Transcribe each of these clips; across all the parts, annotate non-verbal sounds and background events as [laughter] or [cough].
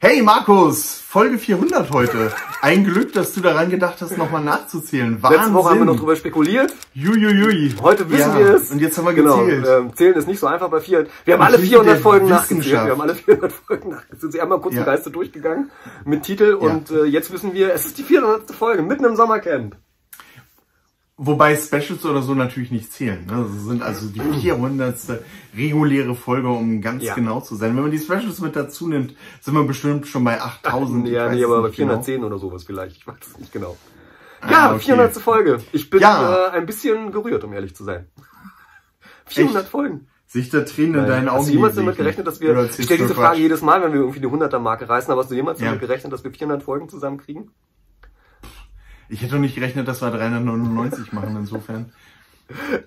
Hey Markus, Folge 400 heute. Ein Glück, dass du daran gedacht hast, nochmal nachzuzählen. Wahnsinn. Letzte Woche haben wir noch drüber spekuliert. Juiuiui. Heute wissen Ja, wir es. Und jetzt haben wir genau. gezählt. Ähm, zählen ist nicht so einfach bei 400. Wir haben Und alle Liebe 400 der Folgen nachgezählt. Wir haben alle 400 Folgen nachgezählt. Sie haben mal kurz Ja. die Geiste durchgegangen mit Titel und äh, jetzt wissen wir, es ist die 400. Folge mitten im Sommercamp. Wobei Specials oder so natürlich nicht zählen. Ne? Das sind also die 400. reguläre Folge, um ganz Ja. genau zu sein. Wenn man die Specials mit dazu nimmt, sind wir bestimmt schon bei 8000. [laughs] ja, nee, aber bei nicht genau. 410 oder sowas vielleicht. Ich weiß es nicht genau. Ah, Ja, okay. 400. Folge. Ich bin Ja. äh, ein bisschen gerührt, um ehrlich zu sein. 400 Echt? Folgen. Sich da Tränen in deinen Augen. Hast du jemals damit gerechnet, dass wir, ich stelle diese Quatsch? Frage jedes Mal, wenn wir irgendwie die 100er Marke reißen, aber hast du jemals Ja. damit gerechnet, dass wir 400 Folgen zusammenkriegen? Ich hätte doch nicht gerechnet, dass wir 399 machen, insofern.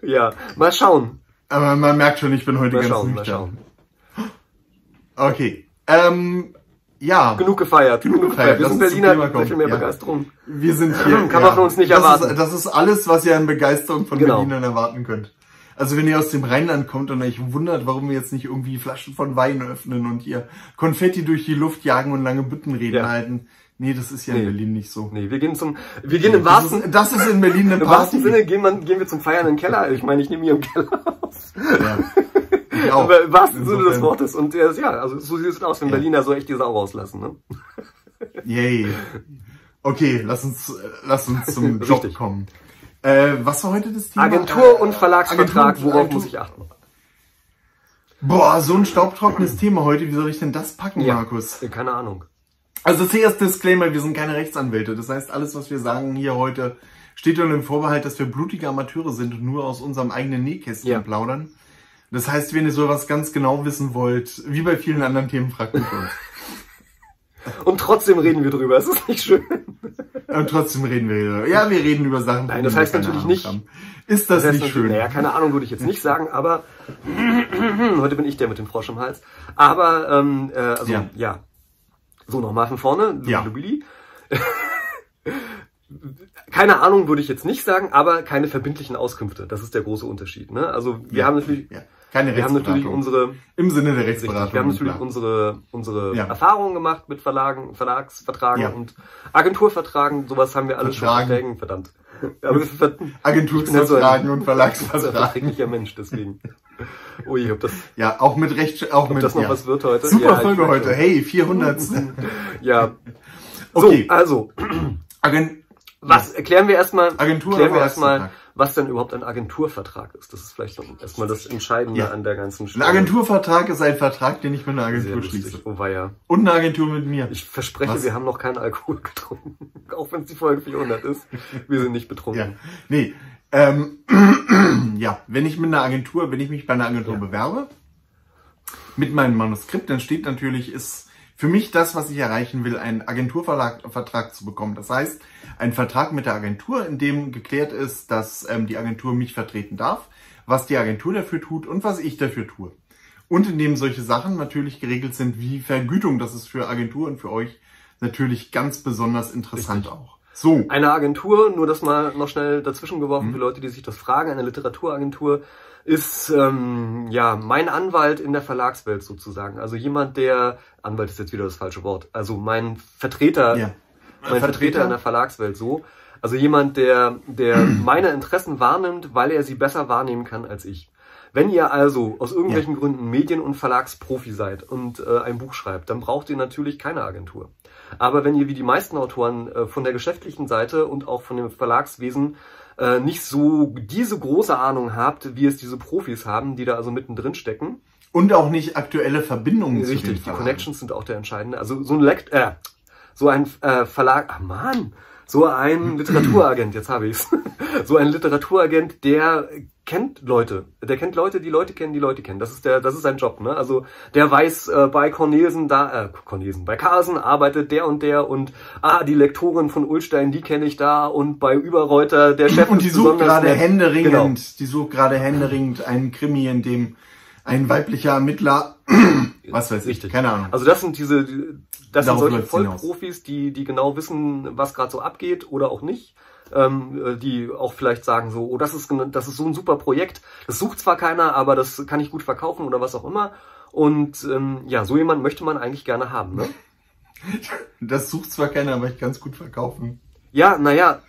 Ja, mal schauen. Aber man merkt schon, ich bin heute Mal ganz schauen, mal nüchtern. schauen. Okay. Ähm, ja. Genug gefeiert, genug, gefeiert, gefeiert. Wir sind Berliner, kommen. bisschen mehr Ja. Begeisterung. Wir sind [laughs] hier. Kann man von uns nicht das erwarten. Ist, das ist alles, was ihr an Begeisterung von Genau. Berlinern erwarten könnt. Also wenn ihr aus dem Rheinland kommt und euch wundert, warum wir jetzt nicht irgendwie Flaschen von Wein öffnen und hier Konfetti durch die Luft jagen und lange Büttenreden Ja. halten. Nee, das ist ja Nee. in Berlin nicht so. Nee, wir gehen zum, wir gehen im Das wahrsten, ist, das ist in Berlin eine im wahrsten Party. Sinne gehen, man, gehen wir zum Feiern in den Keller. Ich meine, ich nehme hier im Keller aus. Ja. Ich auch. Aber im wahrsten Sinne des. Wortes. Und äh, ja, also so sieht es aus, wenn Ja. Berliner so echt die Sau rauslassen. Ne? Yay. Okay, lass uns, äh, lass uns zum [laughs] Job Richtig. kommen. Äh, was war heute das Thema? Agentur- Äh, und Verlagsvertrag, Agentur- worauf Agentur- muss ich achten? Boah, so ein staubtrockenes Thema heute. Wie soll ich denn das packen, Markus? äh, keine Ahnung. Also zuerst Disclaimer, wir sind keine Rechtsanwälte. Das heißt, alles, was wir sagen hier heute, steht unter dem Vorbehalt, dass wir blutige Amateure sind und nur aus unserem eigenen Nähkästchen Ja. plaudern. Das heißt, wenn ihr sowas ganz genau wissen wollt, wie bei vielen anderen Themen, fragt mich uns. [laughs] Und trotzdem reden wir drüber. Es ist nicht schön. Und trotzdem reden wir über, ja, wir reden über Sachen. Nein, das heißt natürlich Ahnung nicht- haben. Ist das, heißt nicht schön? Naja, keine Ahnung würde ich jetzt nicht sagen, aber [clears throat] heute bin ich der mit dem Frosch im Hals. Aber, ähm, äh, also, Ja. ja. So, nochmal von vorne. Ja. [laughs] Keine Ahnung würde ich jetzt nicht sagen, aber keine verbindlichen Auskünfte. Das ist der große Unterschied. Ne? Also wir Ja. haben natürlich, Ja. Keine wir haben natürlich unsere, Im Sinne der Rechtsberatung. wir haben natürlich klar. unsere, unsere Ja. Erfahrungen gemacht mit Verlagen, Verlagsvertragen und Agenturvertragen. Sowas haben wir alles Vertragen. schon verdammt. Aber wir ver- Agenturvertragen und ein Verlagsvertragen. verträglicher Mensch, deswegen. Ui, ob das, Ja, auch mit Recht, auch ob mit, das noch ja. was wird heute. Super Ja, Folge heute. Hey, 400. Ja. Okay. So, also, Agent, was erklären wir erstmal, Agentur- erstmal? Was denn überhaupt ein Agenturvertrag ist. Das ist vielleicht erstmal das Entscheidende Ja. an der ganzen ein Stelle. Agenturvertrag ist ein Vertrag, den ich mit einer Agentur schließe. Oh weia. Und eine Agentur mit mir. Ich verspreche, Was? wir haben noch keinen Alkohol [laughs] getrunken. Auch wenn es die Folge 400 ist. Wir sind nicht betrunken. Ja. Nee. Ähm, [clears throat] ja, wenn ich mit einer Agentur, wenn ich mich bei einer Agentur Ja. bewerbe, mit meinem Manuskript, dann steht natürlich, ist für mich das, was ich erreichen will, einen Agenturvertrag zu bekommen. Das heißt, ein Vertrag mit der Agentur, in dem geklärt ist, dass ähm, die Agentur mich vertreten darf, was die Agentur dafür tut und was ich dafür tue. Und in dem solche Sachen natürlich geregelt sind, wie Vergütung. Das ist für Agentur und für euch natürlich ganz besonders interessant Richtig. auch. So. Eine Agentur, nur das mal noch schnell dazwischen Mhm. geworfen für Leute, die sich das fragen, eine Literaturagentur ist ähm, ja mein Anwalt in der Verlagswelt sozusagen. Also jemand, der Anwalt ist jetzt wieder das falsche Wort. Also mein Vertreter, Ja. mein Vertreter in der Verlagswelt so. Also jemand, der der [clears throat] meine Interessen wahrnimmt, weil er sie besser wahrnehmen kann als ich. Wenn ihr also aus irgendwelchen Gründen Medien- und Verlagsprofi seid und äh, ein Buch schreibt, dann braucht ihr natürlich keine Agentur. Aber wenn ihr wie die meisten Autoren äh, von der geschäftlichen Seite und auch von dem Verlagswesen äh, nicht so diese große Ahnung habt, wie es diese Profis haben, die da also mittendrin stecken, Und auch nicht aktuelle Verbindungen zu den Richtig, die. Connections sind auch der entscheidende. Also so ein Lekt äh, so ein äh, Verlag, ah Mann, so ein [clears throat] Literaturagent, jetzt habe ich's. [laughs] so ein Literaturagent, der kennt Leute, der kennt Leute, die Leute kennen, die Leute kennen. Das ist der, das ist sein Job, ne? Also der weiß äh, bei Cornelsen da, äh, Cornelsen, bei Carlsen arbeitet der und der und ah die Lektorin von Ulstein, die kenne ich da und bei Überreuter der [clears throat] Chef Und die sucht gerade nett. händeringend, Genau. die sucht gerade händeringend einen Krimi, in dem ein weiblicher Ermittler, [clears throat] was weiß ich, Richtig. keine Ahnung. Also das sind diese, das sind Darauf solche läuft's hinaus. Vollprofis, die, die genau wissen, was gerade so abgeht oder auch nicht. Ähm, äh, die auch vielleicht sagen so, oh, das ist, das ist so ein super Projekt. Das sucht zwar keiner, aber das kann ich gut verkaufen oder was auch immer. Und ähm, ja, so jemand möchte man eigentlich gerne haben. Ne? [laughs] Das sucht zwar keiner, aber ich kann es gut verkaufen. Ja, naja.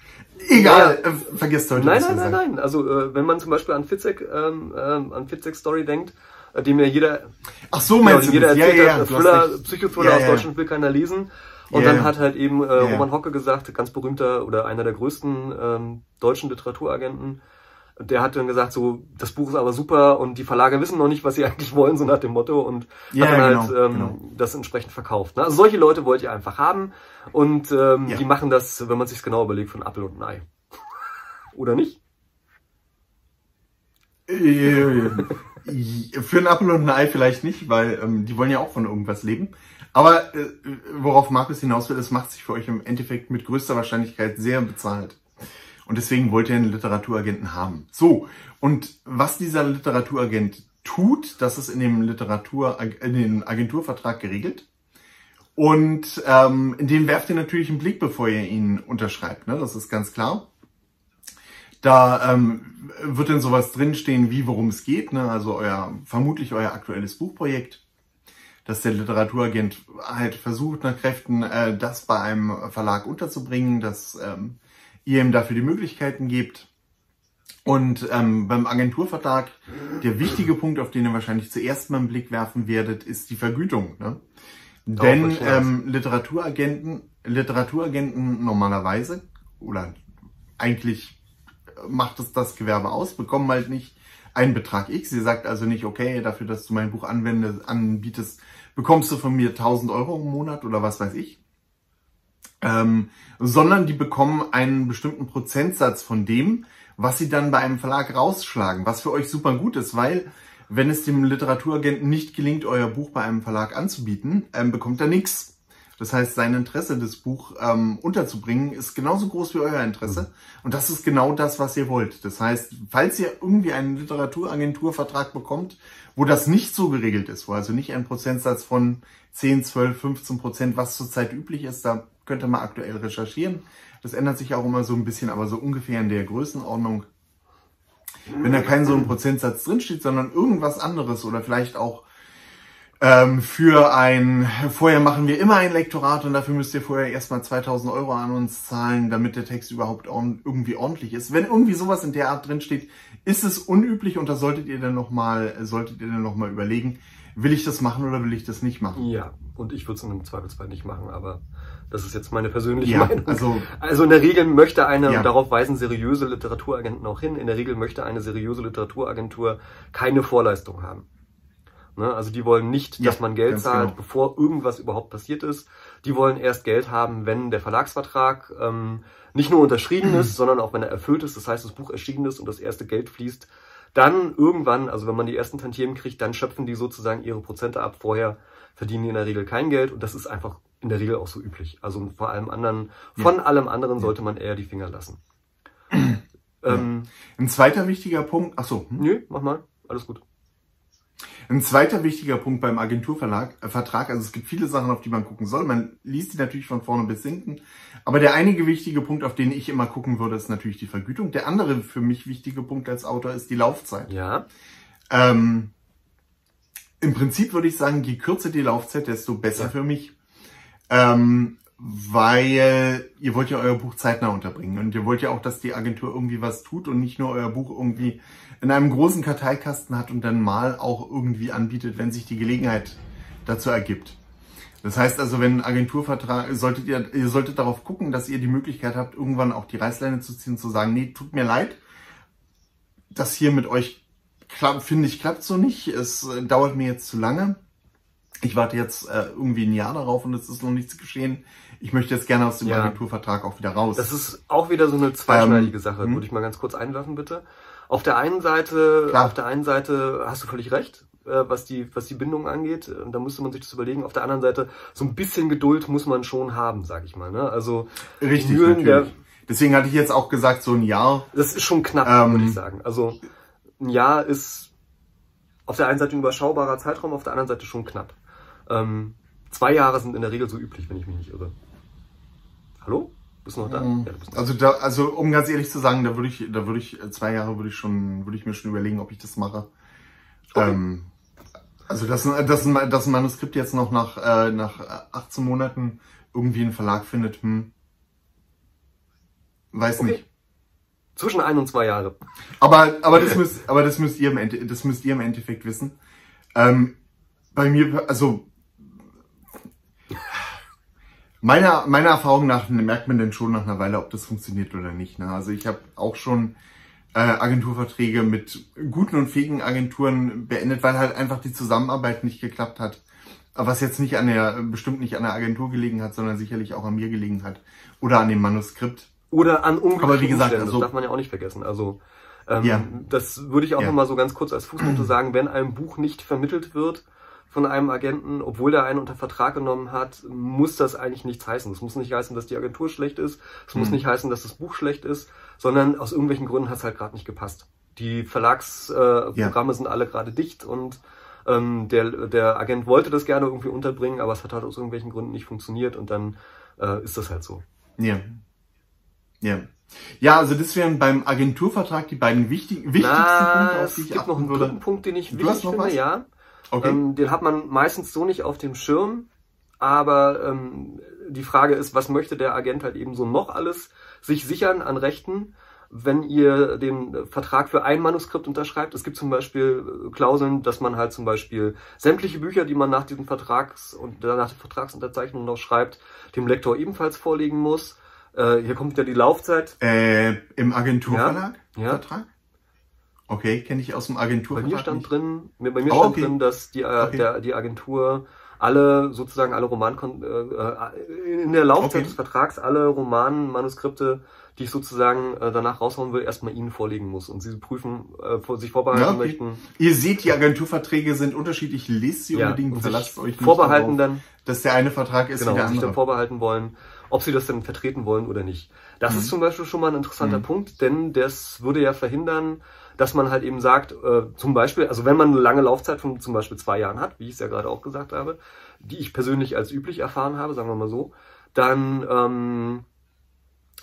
Egal, naja. äh, vergesst heute. Nein, nein, nein, nein. Also äh, wenn man zum Beispiel an Fitzek, ähm, ähm, an Fitzek Story denkt, äh, dem ja jeder, Ach so, genau, du jeder erzählt ja, ja, hat, Thriller, Psychothriller Ja, aus ja. Deutschland will keiner lesen. Und Ja, dann ja. hat halt eben äh, Ja. Roman Hocke gesagt, ganz berühmter oder einer der größten ähm, deutschen Literaturagenten, der hat dann gesagt, so, das Buch ist aber super und die Verlage wissen noch nicht, was sie [laughs] eigentlich wollen, so nach dem Motto und Ja, hat dann genau, halt ähm, genau. das entsprechend verkauft. Ne? Also solche Leute wollt ihr einfach haben und ähm, Ja. die machen das, wenn man sich genau überlegt, von Apfel und ein Ei. [laughs] Oder nicht? Äh, Für einen Apfel und ein Ei vielleicht nicht, weil ähm, die wollen ja auch von irgendwas leben. Aber äh, worauf Markus hinaus will, es macht sich für euch im Endeffekt mit größter Wahrscheinlichkeit sehr bezahlt. Und deswegen wollt ihr einen Literaturagenten haben. So, und was dieser Literaturagent tut, das ist in dem Literatur, in dem Agenturvertrag geregelt. Und ähm, in den werft ihr natürlich einen Blick, bevor ihr ihn unterschreibt. Ne? Das ist ganz klar. Da ähm, wird dann sowas drinstehen, wie worum es geht. Ne? Also euer vermutlich euer aktuelles Buchprojekt, dass der Literaturagent halt versucht nach Kräften, äh, das bei einem Verlag unterzubringen, dass ähm, ihr ihm dafür die Möglichkeiten gebt. Und ähm, beim Agenturvertrag, der wichtige Punkt, auf den ihr wahrscheinlich zuerst mal einen Blick werfen werdet, ist die Vergütung. Ne? Denn ähm, Literaturagenten, Literaturagenten normalerweise oder eigentlich macht es das Gewerbe aus, bekommen halt nicht einen Betrag X. Sie sagt also nicht, okay, dafür, dass du mein Buch anwendest, anbietest, bekommst du von mir 1000 Euro im Monat oder was weiß ich. Ähm, sondern die bekommen einen bestimmten Prozentsatz von dem, was sie dann bei einem Verlag rausschlagen, was für euch super gut ist, weil wenn es dem Literaturagenten nicht gelingt, euer Buch bei einem Verlag anzubieten, ähm, bekommt er nichts. Das heißt, sein Interesse, das Buch ähm, unterzubringen, ist genauso groß wie euer Interesse. Und das ist genau das, was ihr wollt. Das heißt, falls ihr irgendwie einen Literaturagenturvertrag bekommt, wo das nicht so geregelt ist, wo also nicht ein Prozentsatz von 10, 12, 15 Prozent, was zurzeit üblich ist, da könnt ihr mal aktuell recherchieren. Das ändert sich auch immer so ein bisschen, aber so ungefähr in der Größenordnung. Wenn da kein so ein Prozentsatz drinsteht, sondern irgendwas anderes oder vielleicht auch ähm, für ein, vorher machen wir immer ein Lektorat und dafür müsst ihr vorher erstmal 2000 Euro an uns zahlen, damit der Text überhaupt ordn- irgendwie ordentlich ist. Wenn irgendwie sowas in der Art drin steht, ist es unüblich und da solltet ihr dann nochmal, solltet ihr dann noch mal überlegen, will ich das machen oder will ich das nicht machen? Ja, und ich würde es im Zweifelsfall nicht machen, aber das ist jetzt meine persönliche Ja, Meinung. also Also in der Regel möchte eine, Ja. und darauf weisen seriöse Literaturagenten auch hin, in der Regel möchte eine seriöse Literaturagentur keine Vorleistung haben. Ne? Also die wollen nicht, Ja, dass man Geld zahlt, genau. bevor irgendwas überhaupt passiert ist. Die wollen erst Geld haben, wenn der Verlagsvertrag ähm, nicht nur unterschrieben ist, [clears throat] sondern auch wenn er erfüllt ist. Das heißt, das Buch erschienen ist und das erste Geld fließt. Dann irgendwann, also wenn man die ersten Tantiemen kriegt, dann schöpfen die sozusagen ihre Prozente ab. Vorher verdienen die in der Regel kein Geld und das ist einfach in der Regel auch so üblich. Also vor allem anderen, von allem anderen sollte man eher die Finger lassen. [clears throat] ähm, ein zweiter wichtiger Punkt, ach so, hm? Nö, mach mal, alles gut. Ein zweiter wichtiger Punkt beim Agenturverlag, äh, also es gibt viele Sachen, auf die man gucken soll. Man liest die natürlich von vorne bis hinten. Aber der einige wichtige Punkt, auf den ich immer gucken würde, ist natürlich die Vergütung. Der andere für mich wichtige Punkt als Autor ist die Laufzeit. Ja, Ähm, Im Prinzip würde ich sagen, je kürzer die Laufzeit, desto besser Ja. für mich. Ähm, weil ihr wollt ja euer Buch zeitnah unterbringen und ihr wollt ja auch, dass die Agentur irgendwie was tut und nicht nur euer Buch irgendwie in einem großen Karteikasten hat und dann mal auch irgendwie anbietet, wenn sich die Gelegenheit dazu ergibt. Das heißt also, wenn ein Agenturvertrag, solltet ihr, ihr solltet darauf gucken, dass ihr die Möglichkeit habt, irgendwann auch die Reißleine zu ziehen, zu sagen, nee, tut mir leid, das hier mit euch klappt, finde ich, klappt so nicht. Es äh, dauert mir jetzt zu lange. Ich warte jetzt äh, irgendwie ein Jahr darauf und es ist noch nichts geschehen. Ich möchte jetzt gerne aus dem Ja. Agenturvertrag auch wieder raus. das ist auch wieder so eine zweischneidige Ähm, Sache. hm. Würde ich mal ganz kurz einwerfen, bitte. Auf der einen Seite, Klar. auf der einen Seite hast du völlig recht, äh, was die, was die Bindung angeht. Und da müsste man sich das überlegen. Auf der anderen Seite, so ein bisschen Geduld muss man schon haben, sag ich mal. Ne? Also Richtig, Mühlen der. Deswegen hatte ich jetzt auch gesagt, so ein Jahr. Das ist schon knapp, Ähm, würde ich sagen. Also ein Jahr ist auf der einen Seite ein überschaubarer Zeitraum, auf der anderen Seite schon knapp. Ähm, zwei Jahre sind in der Regel so üblich, wenn ich mich nicht irre. Hallo? Bist du noch da? Ja, du bist noch Also da, also um ganz ehrlich zu sagen, da würde ich, da würde ich äh, zwei Jahre würde ich schon, würde ich mir schon überlegen, ob ich das mache. Okay. Ähm, Also dass, dass, dass ein Manuskript jetzt noch nach, äh, nach 18 Monaten irgendwie einen Verlag findet, hm, weiß okay. nicht. Zwischen ein und zwei Jahre. Aber, aber, das, müsst, aber das, müsst ihr im Ende, das müsst ihr im Endeffekt wissen. Ähm, bei mir, also meiner, meiner Erfahrung nach merkt man denn schon nach einer Weile, ob das funktioniert oder nicht. Ne? Also ich habe auch schon äh, Agenturverträge mit guten und fähigen Agenturen beendet, weil halt einfach die Zusammenarbeit nicht geklappt hat. Was jetzt nicht an der, bestimmt nicht an der Agentur gelegen hat, sondern sicherlich auch an mir gelegen hat. Oder an dem Manuskript. Oder an Aber wie gesagt, also, das darf man ja auch nicht vergessen. Also ähm, ja. das würde ich auch ja. nochmal so ganz kurz als Fußnote sagen, wenn ein Buch nicht vermittelt wird von einem Agenten, obwohl der einen unter Vertrag genommen hat, muss das eigentlich nichts heißen. Es muss nicht heißen, dass die Agentur schlecht ist, es muss hm. nicht heißen, dass das Buch schlecht ist, sondern aus irgendwelchen Gründen hat es halt gerade nicht gepasst. Die Verlagsprogramme äh, ja. sind alle gerade dicht und ähm, der, der Agent wollte das gerne irgendwie unterbringen, aber es hat halt aus irgendwelchen Gründen nicht funktioniert und dann äh, ist das halt so. Ja. Ja. Ja, also das wären beim Agenturvertrag die beiden wichtigen, wichtigsten Na, Punkte, auf die ich Es gibt noch einen dritten Punkt, den ich du wichtig finde, was? ja. Okay. Ähm, den hat man meistens so nicht auf dem Schirm, aber ähm, die Frage ist, was möchte der Agent halt eben so noch alles sich sichern an Rechten, wenn ihr den Vertrag für ein Manuskript unterschreibt. Es gibt zum Beispiel äh, Klauseln, dass man halt zum Beispiel sämtliche Bücher, die man nach diesem Vertrags und nach der Vertragsunterzeichnung noch schreibt, dem Lektor ebenfalls vorlegen muss. Äh, hier kommt ja die Laufzeit. Äh, Im Agenturverlag? Ja. ja. Vertrag? Okay, kenne ich aus dem Agenturvertrag. Bei mir stand nicht. drin, bei mir oh, stand okay. drin, dass die, äh, okay. der, die Agentur alle sozusagen alle Roman äh, äh, in der Laufzeit okay. des Vertrags alle Romanmanuskripte, die ich sozusagen äh, danach raushauen will, erstmal Ihnen vorlegen muss und Sie prüfen, äh, sich vorbehalten ja, okay. möchten. Ihr seht, die Agenturverträge sind unterschiedlich. Lest sie ja, unbedingt, verlasst euch nicht vorbehalten darauf, dann, dass der eine Vertrag ist genau, wie der andere. sich dann vorbehalten wollen, ob Sie das denn vertreten wollen oder nicht. Das mhm. ist zum Beispiel schon mal ein interessanter mhm. Punkt, denn das würde ja verhindern, dass man halt eben sagt, äh, zum Beispiel, also wenn man eine lange Laufzeit von zum Beispiel zwei Jahren hat, wie ich es ja gerade auch gesagt habe, die ich persönlich als üblich erfahren habe, sagen wir mal so, dann ähm,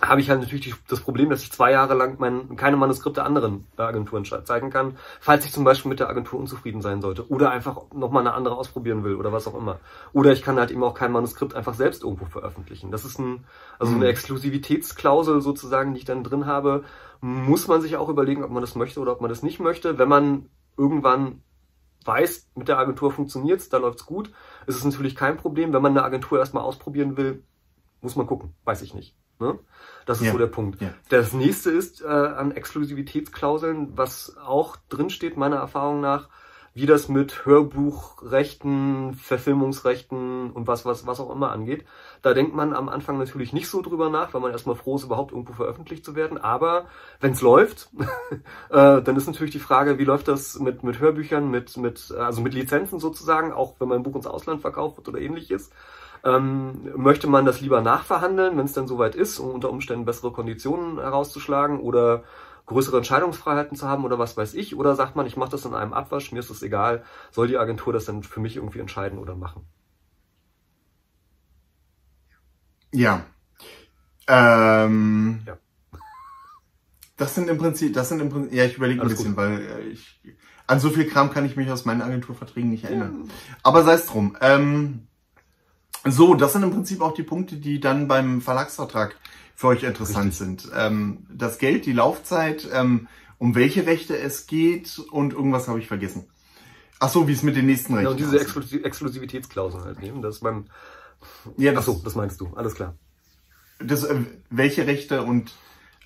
habe ich halt natürlich das Problem, dass ich zwei Jahre lang mein, keine Manuskripte anderen Agenturen zeigen kann, falls ich zum Beispiel mit der Agentur unzufrieden sein sollte oder einfach nochmal eine andere ausprobieren will oder was auch immer. Oder ich kann halt eben auch kein Manuskript einfach selbst irgendwo veröffentlichen. Das ist ein, also eine mhm. Exklusivitätsklausel sozusagen, die ich dann drin habe, muss man sich auch überlegen, ob man das möchte oder ob man das nicht möchte. Wenn man irgendwann weiß, mit der Agentur funktioniert's, da läuft's gut, ist es natürlich kein Problem. Wenn man eine Agentur erstmal ausprobieren will, muss man gucken, weiß ich nicht. Ne? Das ist ja. so der Punkt. Ja. Das nächste ist äh, an Exklusivitätsklauseln, was auch drinsteht, meiner Erfahrung nach, wie das mit Hörbuchrechten, Verfilmungsrechten und was, was, was auch immer angeht. Da denkt man am Anfang natürlich nicht so drüber nach, weil man erstmal froh ist, überhaupt irgendwo veröffentlicht zu werden. Aber wenn es läuft, [laughs] äh, dann ist natürlich die Frage, wie läuft das mit, mit Hörbüchern, mit, mit, also mit Lizenzen sozusagen, auch wenn mein Buch ins Ausland verkauft wird oder ähnliches. Ähm, möchte man das lieber nachverhandeln, wenn es dann soweit ist, um unter Umständen bessere Konditionen herauszuschlagen oder größere Entscheidungsfreiheiten zu haben oder was weiß ich? Oder sagt man, ich mache das in einem Abwasch, mir ist das egal, soll die Agentur das dann für mich irgendwie entscheiden oder machen? Ja. Ähm, ja. Das sind im Prinzip, das sind im Prinzip, ja, ich überlege ein bisschen, gut. weil äh, ich, an so viel Kram kann ich mich aus meinen Agenturverträgen nicht erinnern. Ja. Aber sei es drum. Ähm, so, das sind im Prinzip auch die Punkte, die dann beim Verlagsvertrag für euch interessant Richtig. sind. Ähm, das Geld, die Laufzeit, ähm, um welche Rechte es geht und irgendwas habe ich vergessen. Ach so, wie es mit den nächsten Rechten Genau, diese Exklusiv Exklusivitätsklausel halt nehmen. Das beim ja, das, Ach so, das meinst du. Alles klar. Das, äh, welche Rechte und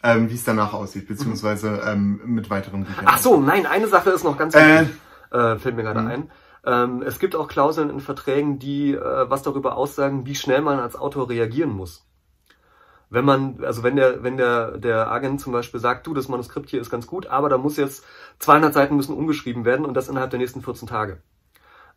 ähm, wie es danach aussieht, beziehungsweise ähm, mit weiteren Büchern. Ach so, nein, eine Sache ist noch ganz wichtig. Äh, äh, fällt mir gerade mhm. ein. Ähm, es gibt auch Klauseln in Verträgen, die äh, was darüber aussagen, wie schnell man als Autor reagieren muss. Wenn man, also wenn der, wenn der, der Agent zum Beispiel sagt, du, das Manuskript hier ist ganz gut, aber da muss jetzt 200 Seiten müssen umgeschrieben werden und das innerhalb der nächsten 14 Tage.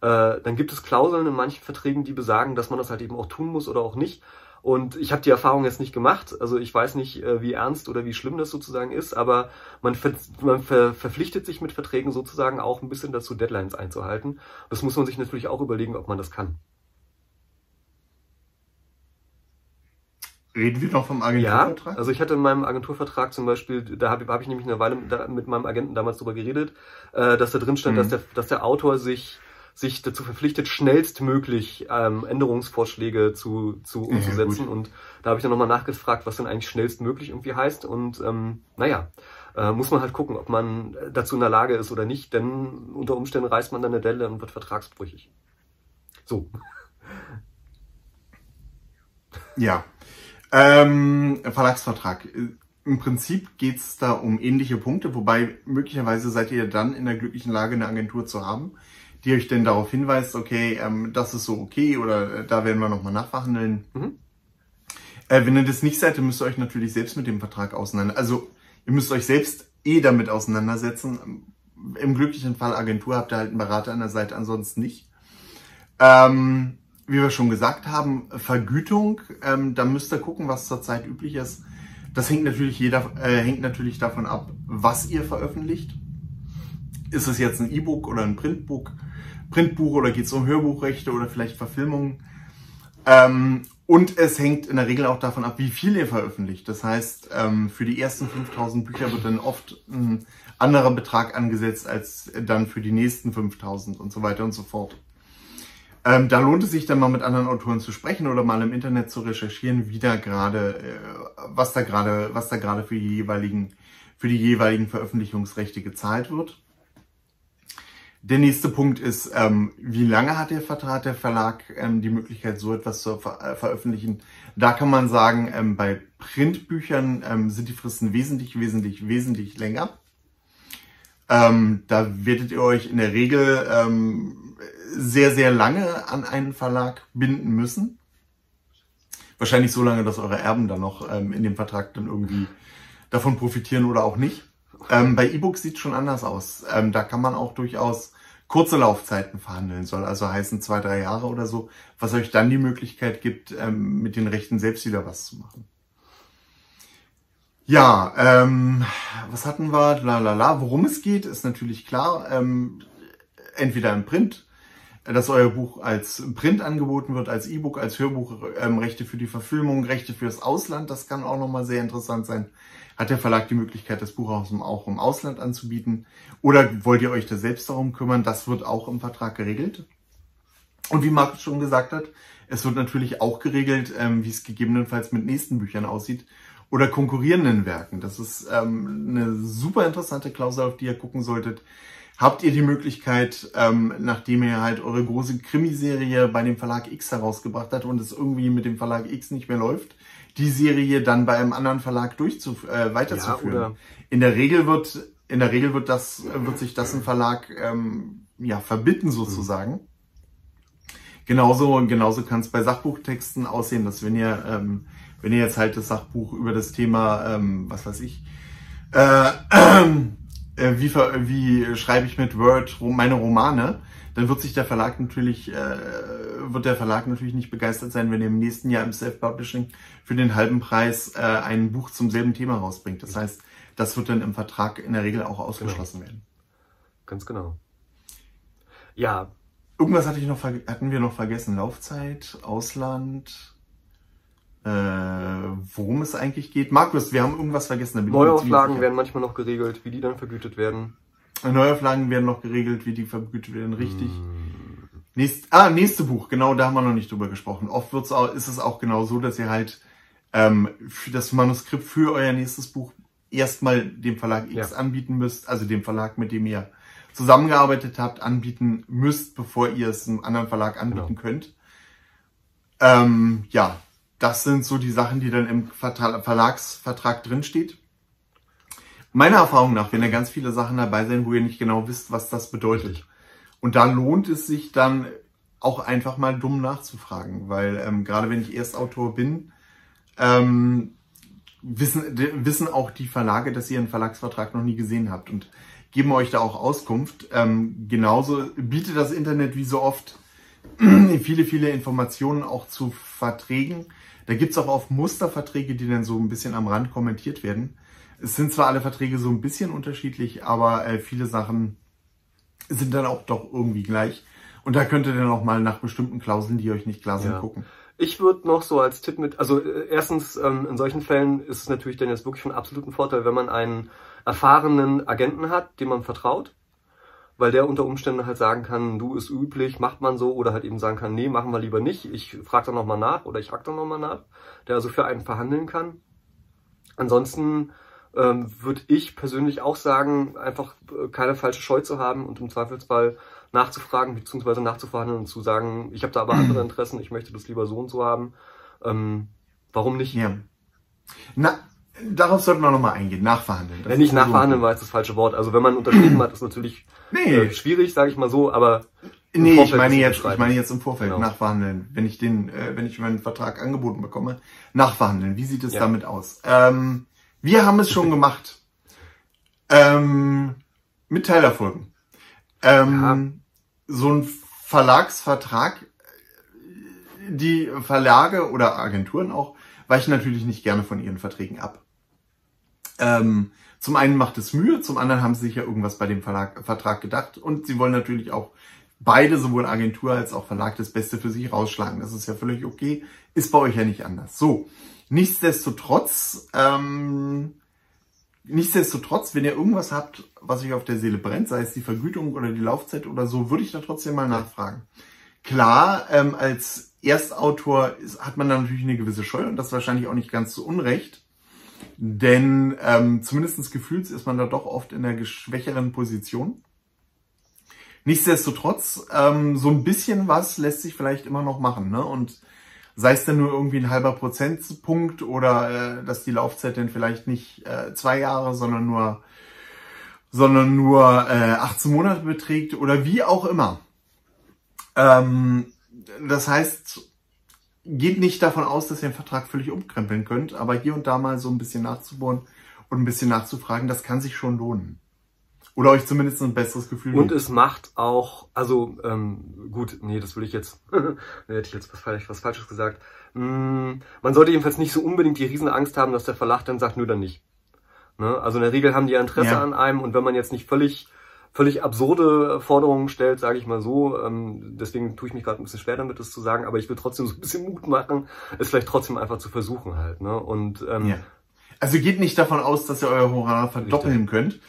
Äh, dann gibt es Klauseln in manchen Verträgen, die besagen, dass man das halt eben auch tun muss oder auch nicht. Und ich habe die Erfahrung jetzt nicht gemacht, also ich weiß nicht, äh, wie ernst oder wie schlimm das sozusagen ist, aber man, ver man ver verpflichtet sich mit Verträgen sozusagen auch ein bisschen dazu, Deadlines einzuhalten. Das muss man sich natürlich auch überlegen, ob man das kann. Reden wir noch vom Agenturvertrag? Ja, also ich hatte in meinem Agenturvertrag zum Beispiel, da habe hab ich nämlich eine Weile mit meinem Agenten damals drüber geredet, äh, dass da drin stand, mhm. dass, der, dass der Autor sich sich dazu verpflichtet, schnellstmöglich ähm, Änderungsvorschläge zu, zu umzusetzen. Ja, und da habe ich dann nochmal nachgefragt, was denn eigentlich schnellstmöglich irgendwie heißt. Und ähm, naja, äh, muss man halt gucken, ob man dazu in der Lage ist oder nicht, denn unter Umständen reißt man dann eine Delle und wird vertragsbrüchig. So. Ja. Ähm, Verlagsvertrag. Im Prinzip geht's da um ähnliche Punkte, wobei möglicherweise seid ihr dann in der glücklichen Lage, eine Agentur zu haben, die euch denn darauf hinweist, okay, ähm, das ist so okay oder äh, da werden wir nochmal nachverhandeln. Mhm. Äh, wenn ihr das nicht seid, dann müsst ihr euch natürlich selbst mit dem Vertrag auseinander. Also ihr müsst euch selbst eh damit auseinandersetzen. Im glücklichen Fall Agentur habt ihr halt einen Berater an der Seite, ansonsten nicht. Ähm, wie wir schon gesagt haben, Vergütung, ähm, da müsst ihr gucken, was zurzeit üblich ist. Das hängt natürlich jeder, äh, hängt natürlich davon ab, was ihr veröffentlicht. Ist es jetzt ein E-Book oder ein Printbook, Printbuch oder geht es um Hörbuchrechte oder vielleicht Verfilmungen? Ähm, und es hängt in der Regel auch davon ab, wie viel ihr veröffentlicht. Das heißt, ähm, für die ersten 5000 Bücher wird dann oft ein anderer Betrag angesetzt als dann für die nächsten 5000 und so weiter und so fort. Ähm, da lohnt es sich dann mal mit anderen Autoren zu sprechen oder mal im Internet zu recherchieren, wie da gerade, äh, was da gerade, was da gerade für die jeweiligen, für die jeweiligen Veröffentlichungsrechte gezahlt wird. Der nächste Punkt ist, ähm, wie lange hat der Vertrag, der Verlag ähm, die Möglichkeit, so etwas zu ver äh, veröffentlichen? Da kann man sagen, ähm, bei Printbüchern ähm, sind die Fristen wesentlich, wesentlich, wesentlich länger. Ähm, da werdet ihr euch in der Regel ähm, sehr, sehr lange an einen Verlag binden müssen. Wahrscheinlich so lange, dass eure Erben dann noch ähm, in dem Vertrag dann irgendwie davon profitieren oder auch nicht. Ähm, bei E-Books sieht schon anders aus. Ähm, da kann man auch durchaus kurze Laufzeiten verhandeln, soll also heißen zwei, drei Jahre oder so, was euch dann die Möglichkeit gibt, ähm, mit den Rechten selbst wieder was zu machen. Ja, ähm, was hatten wir? La la la. Worum es geht, ist natürlich klar. Ähm, entweder im Print dass euer Buch als Print angeboten wird, als E-Book, als Hörbuch, ähm, Rechte für die Verfilmung, Rechte fürs Ausland, das kann auch nochmal sehr interessant sein. Hat der Verlag die Möglichkeit, das Buch auch im Ausland anzubieten? Oder wollt ihr euch da selbst darum kümmern? Das wird auch im Vertrag geregelt. Und wie Markus schon gesagt hat, es wird natürlich auch geregelt, ähm, wie es gegebenenfalls mit nächsten Büchern aussieht oder konkurrierenden Werken. Das ist ähm, eine super interessante Klausel, auf die ihr gucken solltet habt ihr die Möglichkeit, ähm, nachdem ihr halt eure große Krimiserie bei dem Verlag X herausgebracht habt und es irgendwie mit dem Verlag X nicht mehr läuft, die Serie dann bei einem anderen Verlag äh, weiterzuführen. Ja, in der Regel wird in der Regel wird das wird sich das ein Verlag ähm, ja verbitten sozusagen. Mhm. Genauso genauso kann es bei Sachbuchtexten aussehen, dass wenn ihr ähm, wenn ihr jetzt halt das Sachbuch über das Thema ähm, was weiß ich äh, [clears throat] äh, äh, wie, wie schreibe ich mit Word meine Romane, dann wird sich der Verlag natürlich, äh, wird der Verlag natürlich nicht begeistert sein, wenn er im nächsten Jahr im Self-Publishing für den halben Preis äh, ein Buch zum selben Thema rausbringt. Das heißt, das wird dann im Vertrag in der Regel auch ausgeschlossen genau. werden. Ganz genau. Ja. Irgendwas hatte ich noch, hatten wir noch vergessen. Laufzeit, Ausland äh, worum es eigentlich geht. Markus, wir haben irgendwas vergessen. Neuauflagen werden manchmal noch geregelt, wie die dann vergütet werden. Neuauflagen werden noch geregelt, wie die vergütet werden, richtig. Hm. Nächst, ah, nächste Buch, genau, da haben wir noch nicht drüber gesprochen. Oft wird's auch, ist es auch genau so, dass ihr halt ähm, für das Manuskript für euer nächstes Buch erstmal dem Verlag X ja. anbieten müsst, also dem Verlag, mit dem ihr zusammengearbeitet habt, anbieten müsst, bevor ihr es einem anderen Verlag anbieten genau. könnt. Ähm, ja, das sind so die Sachen, die dann im Verlagsvertrag drinsteht. Meiner Erfahrung nach werden ja ganz viele Sachen dabei sein, wo ihr nicht genau wisst, was das bedeutet. Und da lohnt es sich dann auch einfach mal dumm nachzufragen, weil ähm, gerade wenn ich Erstautor bin, ähm, wissen, wissen auch die Verlage, dass ihr einen Verlagsvertrag noch nie gesehen habt und geben euch da auch Auskunft. Ähm, genauso bietet das Internet wie so oft [clears throat] viele, viele Informationen auch zu Verträgen. Da gibt's auch oft Musterverträge, die dann so ein bisschen am Rand kommentiert werden. Es sind zwar alle Verträge so ein bisschen unterschiedlich, aber äh, viele Sachen sind dann auch doch irgendwie gleich. Und da könnt ihr dann auch mal nach bestimmten Klauseln, die euch nicht klar sind, ja. gucken. Ich würde noch so als Tipp mit, also äh, erstens, ähm, in solchen Fällen ist es natürlich dann jetzt wirklich von absoluten Vorteil, wenn man einen erfahrenen Agenten hat, dem man vertraut weil der unter Umständen halt sagen kann, du ist üblich, macht man so, oder halt eben sagen kann, nee, machen wir lieber nicht, ich frage dann nochmal nach oder ich hack dann nochmal nach, der also für einen verhandeln kann. Ansonsten ähm, würde ich persönlich auch sagen, einfach äh, keine falsche Scheu zu haben und im Zweifelsfall nachzufragen bzw. nachzuverhandeln und zu sagen, ich habe da aber andere [clears throat] Interessen, ich möchte das lieber so und so haben. Ähm, warum nicht? Ja. Na, darauf sollten wir nochmal eingehen, nachverhandeln. Das nicht nachverhandeln so war jetzt das falsche Wort. Also wenn man unterschrieben hat, ist natürlich nee. äh, schwierig, sage ich mal so, aber Nee, ich meine jetzt, ich meine jetzt im Vorfeld genau. nachverhandeln, wenn ich den, äh, wenn ich meinen Vertrag angeboten bekomme, nachverhandeln. Wie sieht es ja. damit aus? Ähm, wir haben es schon gemacht. Ähm, mit Teilerfolgen. Ähm, ja. So ein Verlagsvertrag, die Verlage oder Agenturen auch weichen natürlich nicht gerne von ihren Verträgen ab. Ähm, zum einen macht es Mühe, zum anderen haben sie sich ja irgendwas bei dem Verlag, Vertrag gedacht und sie wollen natürlich auch beide, sowohl Agentur als auch Verlag, das Beste für sich rausschlagen. Das ist ja völlig okay, ist bei euch ja nicht anders. So, nichtsdestotrotz, ähm, nichtsdestotrotz, wenn ihr irgendwas habt, was euch auf der Seele brennt, sei es die Vergütung oder die Laufzeit oder so, würde ich da trotzdem mal nachfragen. Klar, ähm, als Erstautor ist, hat man da natürlich eine gewisse Scheu und das wahrscheinlich auch nicht ganz zu Unrecht. Denn ähm, zumindest gefühlt ist man da doch oft in der schwächeren Position. Nichtsdestotrotz, ähm, so ein bisschen was lässt sich vielleicht immer noch machen. Ne? Und sei es dann nur irgendwie ein halber Prozentpunkt oder äh, dass die Laufzeit dann vielleicht nicht äh, zwei Jahre, sondern nur sondern nur äh, 18 Monate beträgt oder wie auch immer. Ähm, das heißt, geht nicht davon aus, dass ihr den Vertrag völlig umkrempeln könnt, aber hier und da mal so ein bisschen nachzubohren und ein bisschen nachzufragen, das kann sich schon lohnen. Oder euch zumindest ein besseres Gefühl Und es macht auch, also ähm, gut, nee, das will ich jetzt, [laughs] hätte ich jetzt was, was Falsches gesagt. Mm, man sollte jedenfalls nicht so unbedingt die Riesenangst haben, dass der Verlag dann sagt, nö, dann nicht. Ne? Also in der Regel haben die Interesse ja. an einem und wenn man jetzt nicht völlig völlig absurde Forderungen stellt, sage ich mal so. Ähm, deswegen tue ich mich gerade ein bisschen schwer damit, das zu sagen, aber ich will trotzdem so ein bisschen Mut machen, es vielleicht trotzdem einfach zu versuchen halt. Ne? Und ähm, ja. Also geht nicht davon aus, dass ihr euer Honorar verdoppeln könnt.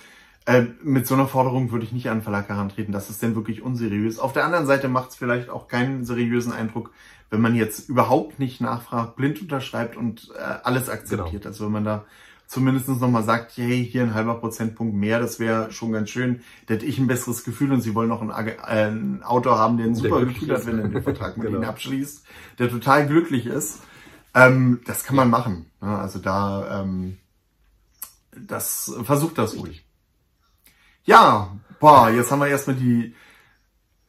Äh, mit so einer Forderung würde ich nicht an Verlag herantreten. Das ist denn wirklich unseriös. Auf der anderen Seite macht es vielleicht auch keinen seriösen Eindruck, wenn man jetzt überhaupt nicht nachfragt, blind unterschreibt und äh, alles akzeptiert. Genau. Also wenn man da zumindest nochmal sagt, hey, hier ein halber Prozentpunkt mehr, das wäre schon ganz schön. Da hätte ich ein besseres Gefühl und sie wollen noch einen, äh, einen Autor haben, der ein super der Gefühl hat, wenn er den Vertrag [laughs] mit genau. ihnen abschließt, der total glücklich ist. Ähm, das kann man machen. Ja, also da, ähm, das versucht das ruhig. Ja, boah, jetzt haben wir erstmal die.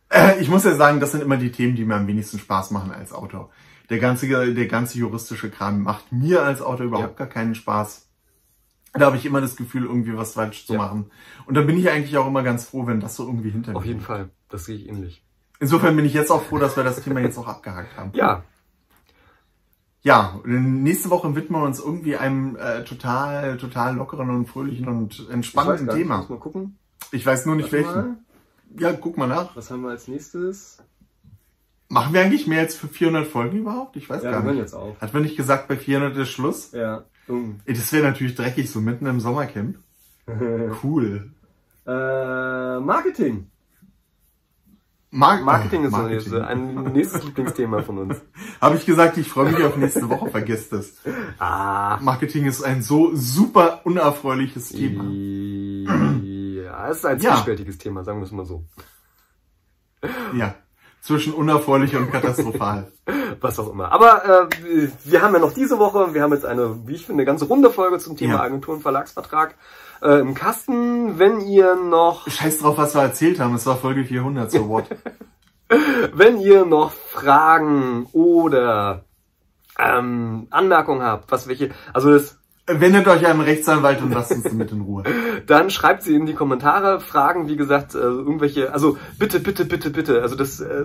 Äh, ich muss ja sagen, das sind immer die Themen, die mir am wenigsten Spaß machen als Autor. Der ganze, der ganze juristische Kram macht mir als Autor überhaupt ja. gar keinen Spaß. [laughs] Da habe ich immer das Gefühl, irgendwie was falsch zu ja. machen. Und da bin ich eigentlich auch immer ganz froh, wenn das so irgendwie hinter mir Auf jeden Fall, das sehe ich ähnlich. Insofern bin ich jetzt auch froh, dass wir das Thema jetzt auch abgehakt haben. Ja. Ja, nächste Woche widmen wir uns irgendwie einem äh, total, total lockeren und fröhlichen und entspannenden ich Thema. Nicht, mal gucken. Ich weiß nur nicht Warte welchen. Mal. Ja, guck mal nach. Was haben wir als nächstes? Machen wir eigentlich mehr als für 400 Folgen überhaupt? Ich weiß ja, gar nicht. Jetzt auf. Hat man nicht gesagt, bei 400 ist Schluss? Ja. Uh. Das wäre natürlich dreckig, so mitten im Sommercamp. [laughs] cool. Äh, Marketing. Mar Marketing ist Marketing. ein nächstes Lieblingsthema von uns. [laughs] Habe ich gesagt, ich freue mich auf nächste Woche, vergesst das. Ah. Marketing ist ein so super unerfreuliches Thema. Ja, es ist ein zwiespältiges ja. Thema, sagen wir es mal so. Ja zwischen unerfreulich und katastrophal. [laughs] Was auch immer. Aber äh, wir haben ja noch diese Woche, wir haben jetzt eine, wie ich finde, eine ganze runde Folge zum Thema ja. Agentur- und Verlagsvertrag äh, im Kasten. Wenn ihr noch... Scheiß drauf, was wir erzählt haben, es war Folge 400, so what. [laughs] Wenn ihr noch Fragen oder ähm, Anmerkungen habt, was welche, also das Wendet euch einen Rechtsanwalt und lasst uns damit in Ruhe. [laughs] Dann schreibt sie in die Kommentare, Fragen, wie gesagt, äh, irgendwelche, also bitte, bitte, bitte, bitte. Also das äh,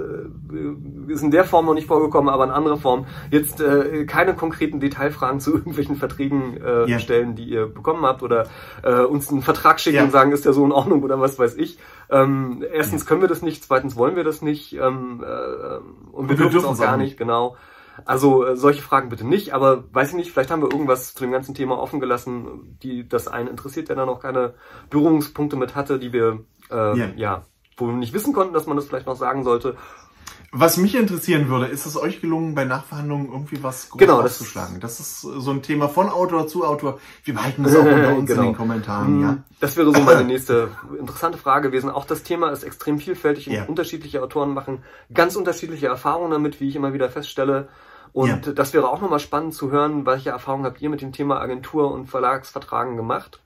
ist in der Form noch nicht vorgekommen, aber in anderer Form. Jetzt äh, keine konkreten Detailfragen zu [laughs] irgendwelchen Verträgen äh, ja. stellen, die ihr bekommen habt oder äh, uns einen Vertrag schicken ja. und sagen, ist der so in Ordnung oder was weiß ich. Ähm, erstens können wir das nicht, zweitens wollen wir das nicht ähm, äh, und wir, und wir dürfen es auch gar nicht, genau. Also äh, solche Fragen bitte nicht, aber weiß ich nicht, vielleicht haben wir irgendwas zu dem ganzen Thema offen gelassen, die das einen interessiert, der da noch keine Berührungspunkte mit hatte, die wir äh, yeah. ja wo wir nicht wissen konnten, dass man das vielleicht noch sagen sollte. Was mich interessieren würde, ist es euch gelungen, bei Nachverhandlungen irgendwie was groß genau, auszuschlagen? Das ist so ein Thema von Autor zu Autor. Wir behalten das [laughs] auch unter uns genau. in den Kommentaren. Ja? Das wäre so meine [laughs] nächste interessante Frage gewesen. Auch das Thema ist extrem vielfältig und ja. unterschiedliche Autoren machen ganz unterschiedliche Erfahrungen damit, wie ich immer wieder feststelle. Und ja. das wäre auch nochmal spannend zu hören, welche Erfahrungen habt ihr mit dem Thema Agentur und Verlagsvertragen gemacht?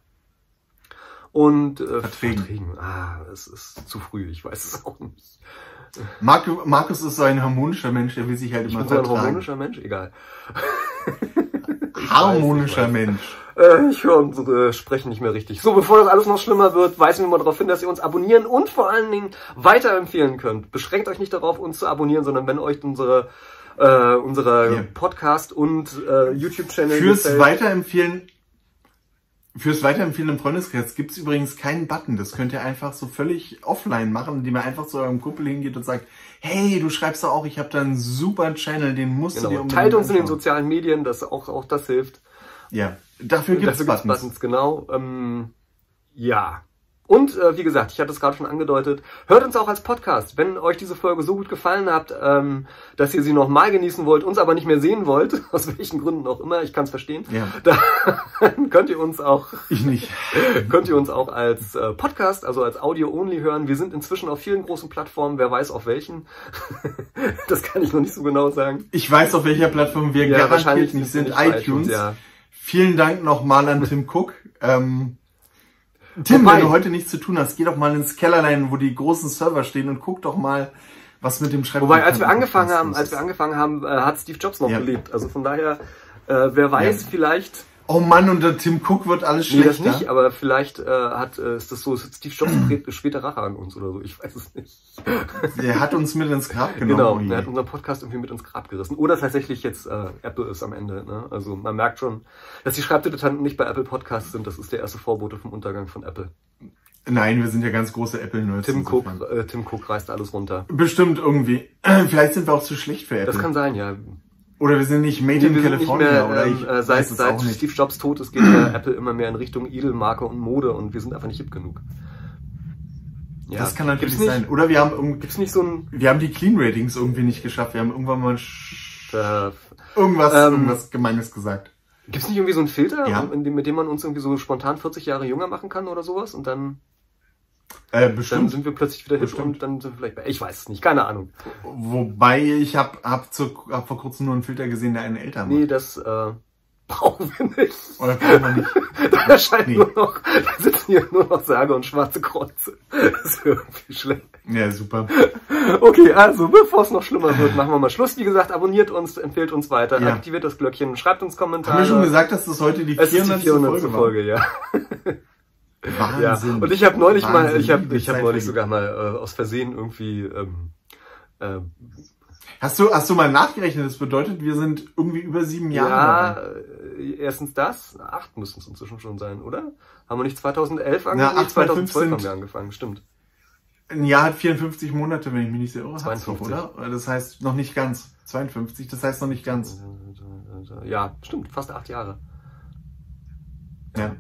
Und äh, Verträgen. Verträgen. Ah, es ist zu früh, ich weiß es auch nicht. Markus ist so ein harmonischer Mensch, der will sich halt ich immer bin vertragen. so ein harmonischer Mensch, egal. [laughs] harmonischer Mensch. Äh, ich höre unsere Sprechen nicht mehr richtig. So, bevor das alles noch schlimmer wird, weisen wir mal darauf hin, dass ihr uns abonnieren und vor allen Dingen weiterempfehlen könnt. Beschränkt euch nicht darauf, uns zu abonnieren, sondern wenn euch unsere äh, unsere yeah. Podcast und äh, YouTube-Channel Fürs gefällt. Weiterempfehlen Fürs Weiterempfehlen im Freundeskreis gibt's übrigens keinen Button. Das könnt ihr einfach so völlig offline machen, indem ihr einfach zu eurem Kumpel hingeht und sagt, hey, du schreibst doch auch, ich habe da einen super Channel, den musst genau. du dir unbedingt Teilt uns anschauen. in den sozialen Medien, dass auch, auch das hilft. Ja, dafür gibt's dafür Buttons. Gibt's Buttons, genau. Ähm, ja, und äh, wie gesagt, ich hatte es gerade schon angedeutet, hört uns auch als Podcast. Wenn euch diese Folge so gut gefallen hat, ähm, dass ihr sie nochmal genießen wollt, uns aber nicht mehr sehen wollt, [laughs] aus welchen Gründen auch immer, ich kann es verstehen, ja. [laughs] dann könnt ihr uns auch [laughs] ich nicht. könnt ihr uns auch als äh, Podcast, also als Audio-only hören. Wir sind inzwischen auf vielen großen Plattformen, wer weiß auf welchen. das kann ich noch nicht so genau sagen. Ich weiß, auf welcher Plattform wir ja, garantiert nicht sind, iTunes. iTunes ja. Vielen Dank nochmal an Tim Cook. Ähm, Tim, Wobei, wenn du heute nichts zu tun hast, geh doch mal ins Kellerlein, wo die großen Server stehen und guck doch mal, was mit dem Schreibtisch Wobei, als wir angefangen haben, als wir angefangen haben, äh, hat Steve Jobs noch ja. gelebt. Also von daher, äh, wer weiß, ja. vielleicht Oh Mann, unter Tim Cook wird alles schlechter. Nee, das nicht, aber vielleicht äh, hat äh, ist das so, Steve Jobs [clears throat] später Rache an uns oder so, ich weiß es nicht. Der hat uns mit ins Grab [laughs] genommen. Genau, der hat unseren Podcast irgendwie mit ins Grab gerissen. Oder tatsächlich jetzt äh, Apple ist am Ende. Ne? Also man merkt schon, dass die Schreibdilettanten nicht bei Apple Podcasts sind. Das ist der erste Vorbote vom Untergang von Apple. Nein, wir sind ja ganz große Apple-Nerds. Tim Cook, äh, Tim Cook reißt alles runter. Bestimmt irgendwie. [clears throat] Vielleicht sind wir auch zu schlecht für Apple. Das kann sein, ja. Oder wir sind nicht made nee, in California. Mehr, oder ähm, ich äh, seit seit Steve Jobs Tod ist, geht [clears throat] ja Apple immer mehr in Richtung Edelmarke und Mode und wir sind einfach nicht hip genug. Ja. Das kann natürlich nicht, sein. Oder wir haben gibt's nicht so ein wir haben die Clean Ratings irgendwie nicht geschafft. Wir haben irgendwann mal äh, irgendwas ähm, irgendwas Gemeines gesagt. Gibt's nicht irgendwie so einen Filter, ja. mit dem man uns irgendwie so spontan 40 Jahre jünger machen kann oder sowas und dann äh, bestimmt. Dann sind wir plötzlich wieder hip und dann sind wir vielleicht bei. Ich weiß es nicht, keine Ahnung. Wobei ich habe hab hab vor kurzem nur einen Filter gesehen, der einen älter macht. Nee, das äh, brauchen wir nicht. Oder brauchen wir nicht. [laughs] da erscheint nee. nur noch, da sitzen hier nur noch Sage und schwarze Kreuze. Das ist irgendwie schlecht. Ja, super. Okay, also bevor es noch schlimmer wird, [laughs] machen wir mal Schluss. Wie gesagt, abonniert uns, empfehlt uns weiter, ja. aktiviert das Glöckchen, schreibt uns Kommentare. Haben wir schon gesagt, dass das heute die 400. 400. Folge, Folge ja. [laughs] Wahnsinn. Ja. Und ich habe neulich Wahnsinn. mal, ich habe ich hab neulich sogar mal äh, aus Versehen irgendwie. Ähm, äh, hast du hast du mal nachgerechnet? Das bedeutet, wir sind irgendwie über sieben Jahre. Ja, dabei. Äh, erstens das, acht müssen es inzwischen schon sein, oder? Haben wir nicht 2011 angefangen? Ja, 2012 haben wir angefangen, stimmt. Ein Jahr hat 54 Monate, wenn ich mich nicht sehr irre. 52. oder? Das heißt noch nicht ganz. 52, das heißt noch nicht ganz. Ja, stimmt, fast acht Jahre. Ja.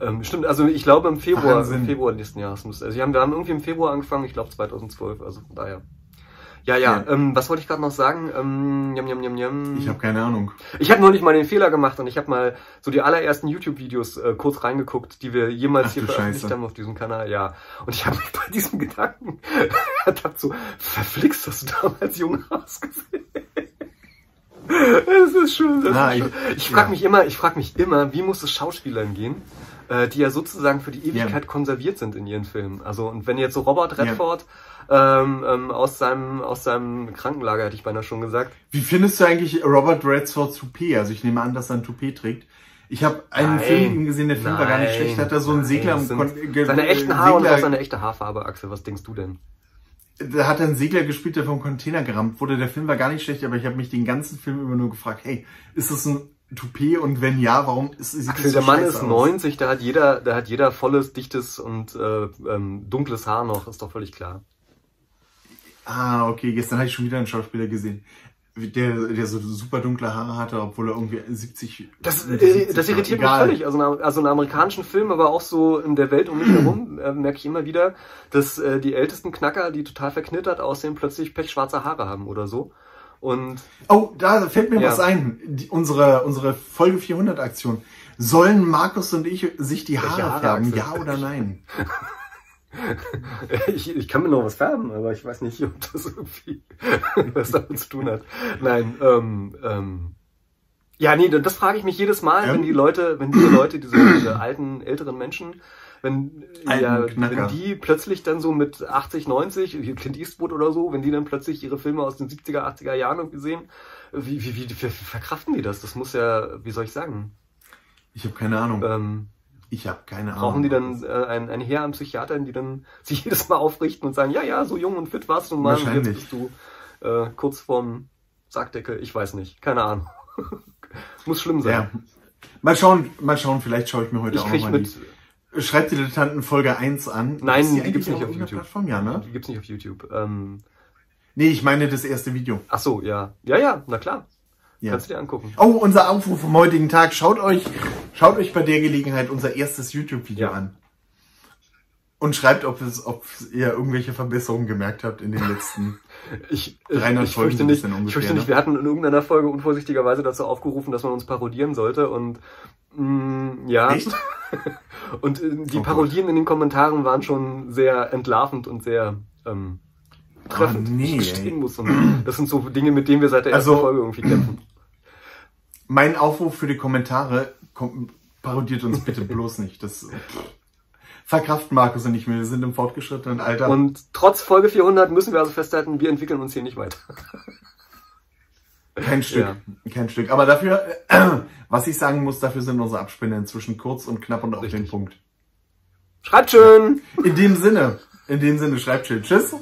Ähm, stimmt, also ich glaube im Februar, Wahnsinn. im Februar nächsten Jahres muss. Also wir haben, wir haben irgendwie im Februar angefangen, ich glaube 2012, also von daher. Ja, ja, ja. Ähm, was wollte ich gerade noch sagen? Ähm, jam, jam, jam, jam. Ich habe keine Ahnung. Ich habe noch nicht mal den Fehler gemacht und ich habe mal so die allerersten YouTube-Videos äh, kurz reingeguckt, die wir jemals Ach, hier veröffentlicht Scheiße. haben auf diesem Kanal. Ja, und ich habe mich bei diesem Gedanken [laughs] ertappt so, verflixt, hast du damals jung ausgesehen. [laughs] Es ist schön. Das ah, ist. Ich, ich frage ja. mich immer, ich frage mich immer, wie muss es Schauspielern gehen, äh, die ja sozusagen für die Ewigkeit ja. konserviert sind in ihren Filmen. Also und wenn jetzt so Robert Redford ja. ähm, ähm, aus seinem aus seinem Krankenlager hätte ich beinahe schon gesagt. Wie findest du eigentlich Robert Redfords Toupet? Also ich nehme an, dass er ein Toupet trägt. Ich habe einen nein, Film ihm gesehen, der Film nein, war gar nicht schlecht. Hat er so einen Segler am Seine echten Haare Segler, und auch seine echte Haarfarbe, Axel. Was denkst du denn? Da hat er einen Segler gespielt, der vom Container gerammt wurde. Der Film war gar nicht schlecht, aber ich habe mich den ganzen Film immer nur gefragt, hey, ist das ein Toupet und wenn ja, warum ist Axel, so der Mann ist aus? 90, da hat jeder, da hat jeder volles, dichtes und äh, ähm, dunkles Haar noch, ist doch völlig klar. Ah, okay, gestern habe ich schon wieder einen Schauspieler gesehen. der, der so super dunkle Haare hatte, obwohl er irgendwie 70. Das, äh, das irritiert mich völlig. Also, also in amerikanischen Filmen, aber auch so in der Welt um mich herum äh, merke ich immer wieder, dass äh, die ältesten Knacker, die total verknittert aussehen, plötzlich pechschwarze Haare haben oder so. Und oh, da fällt mir ja. was ein. Die, unsere, unsere Folge 400 Aktion. Sollen Markus und ich sich die Haare, Haare färben, ja oder nein? [laughs] ich, ich kann mir noch was färben, aber ich weiß nicht, ob das irgendwie [laughs] was damit zu tun hat. Nein, ähm, ähm, ja, nee, das frage ich mich jedes Mal, ja. wenn die Leute, wenn diese Leute, diese, diese alten, älteren Menschen, wenn, ja, wenn die plötzlich dann so mit 80, 90, Clint Eastwood oder so, wenn die dann plötzlich ihre Filme aus den 70er, 80er Jahren irgendwie sehen, wie, wie, wie, wie verkraften die das? Das muss ja, wie soll ich sagen? Ich habe keine Ahnung. Ähm, ich habe keine Ahnung. Brauchen die dann äh, ein, ein Heer an Psychiatern, die dann [laughs] sich jedes Mal aufrichten und sagen, ja, ja, so jung und fit warst du mal und jetzt bist du äh, kurz vorm Sargdeckel. Ich weiß nicht. Keine Ahnung. [laughs] Muss schlimm sein. Ja. Mal schauen, mal schauen, vielleicht schaue ich mir heute ich auch nochmal die Schreibt die Dilettanten Folge 1 an. Nein, die, die gibt's nicht auf YouTube. Plattform? Ja, ne? Die gibt's nicht auf YouTube. Ähm, nee, ich meine das erste Video. Ach so, ja. Ja, ja, na klar. Ja. Kannst du dir angucken. Oh, unser Aufruf vom heutigen Tag. Schaut euch, schaut euch bei der Gelegenheit unser erstes YouTube-Video ja. an. Und schreibt, ob, es, ob ihr irgendwelche Verbesserungen gemerkt habt in den letzten ich, 300 ich, Folgen. Fürchte nicht, ungefähr, ich fürchte nicht, ne? wir hatten in irgendeiner Folge unvorsichtigerweise dazu aufgerufen, dass man uns parodieren sollte und mh, mm, ja. Echt? [laughs] und äh, die oh Parodien Gott. in den Kommentaren waren schon sehr entlarvend und sehr ähm, treffend, oh, nee, ich gestehen muss. Und das sind so Dinge, mit denen wir seit der ersten also, Folge irgendwie kämpfen. Mein Aufruf für die Kommentare, kom parodiert uns bitte bloß nicht. Das verkraft Markus und ich mehr. Wir sind im fortgeschrittenen Alter. Und trotz Folge 400 müssen wir also festhalten, wir entwickeln uns hier nicht weiter. [laughs] Kein Stück, ja. kein Stück. Aber dafür, [clears throat] was ich sagen muss, dafür sind unsere Abspinne inzwischen kurz und knapp und auf Richtig. den Punkt. Schreibt schön! In dem Sinne, in dem Sinne, schreibt schön. Tschüss!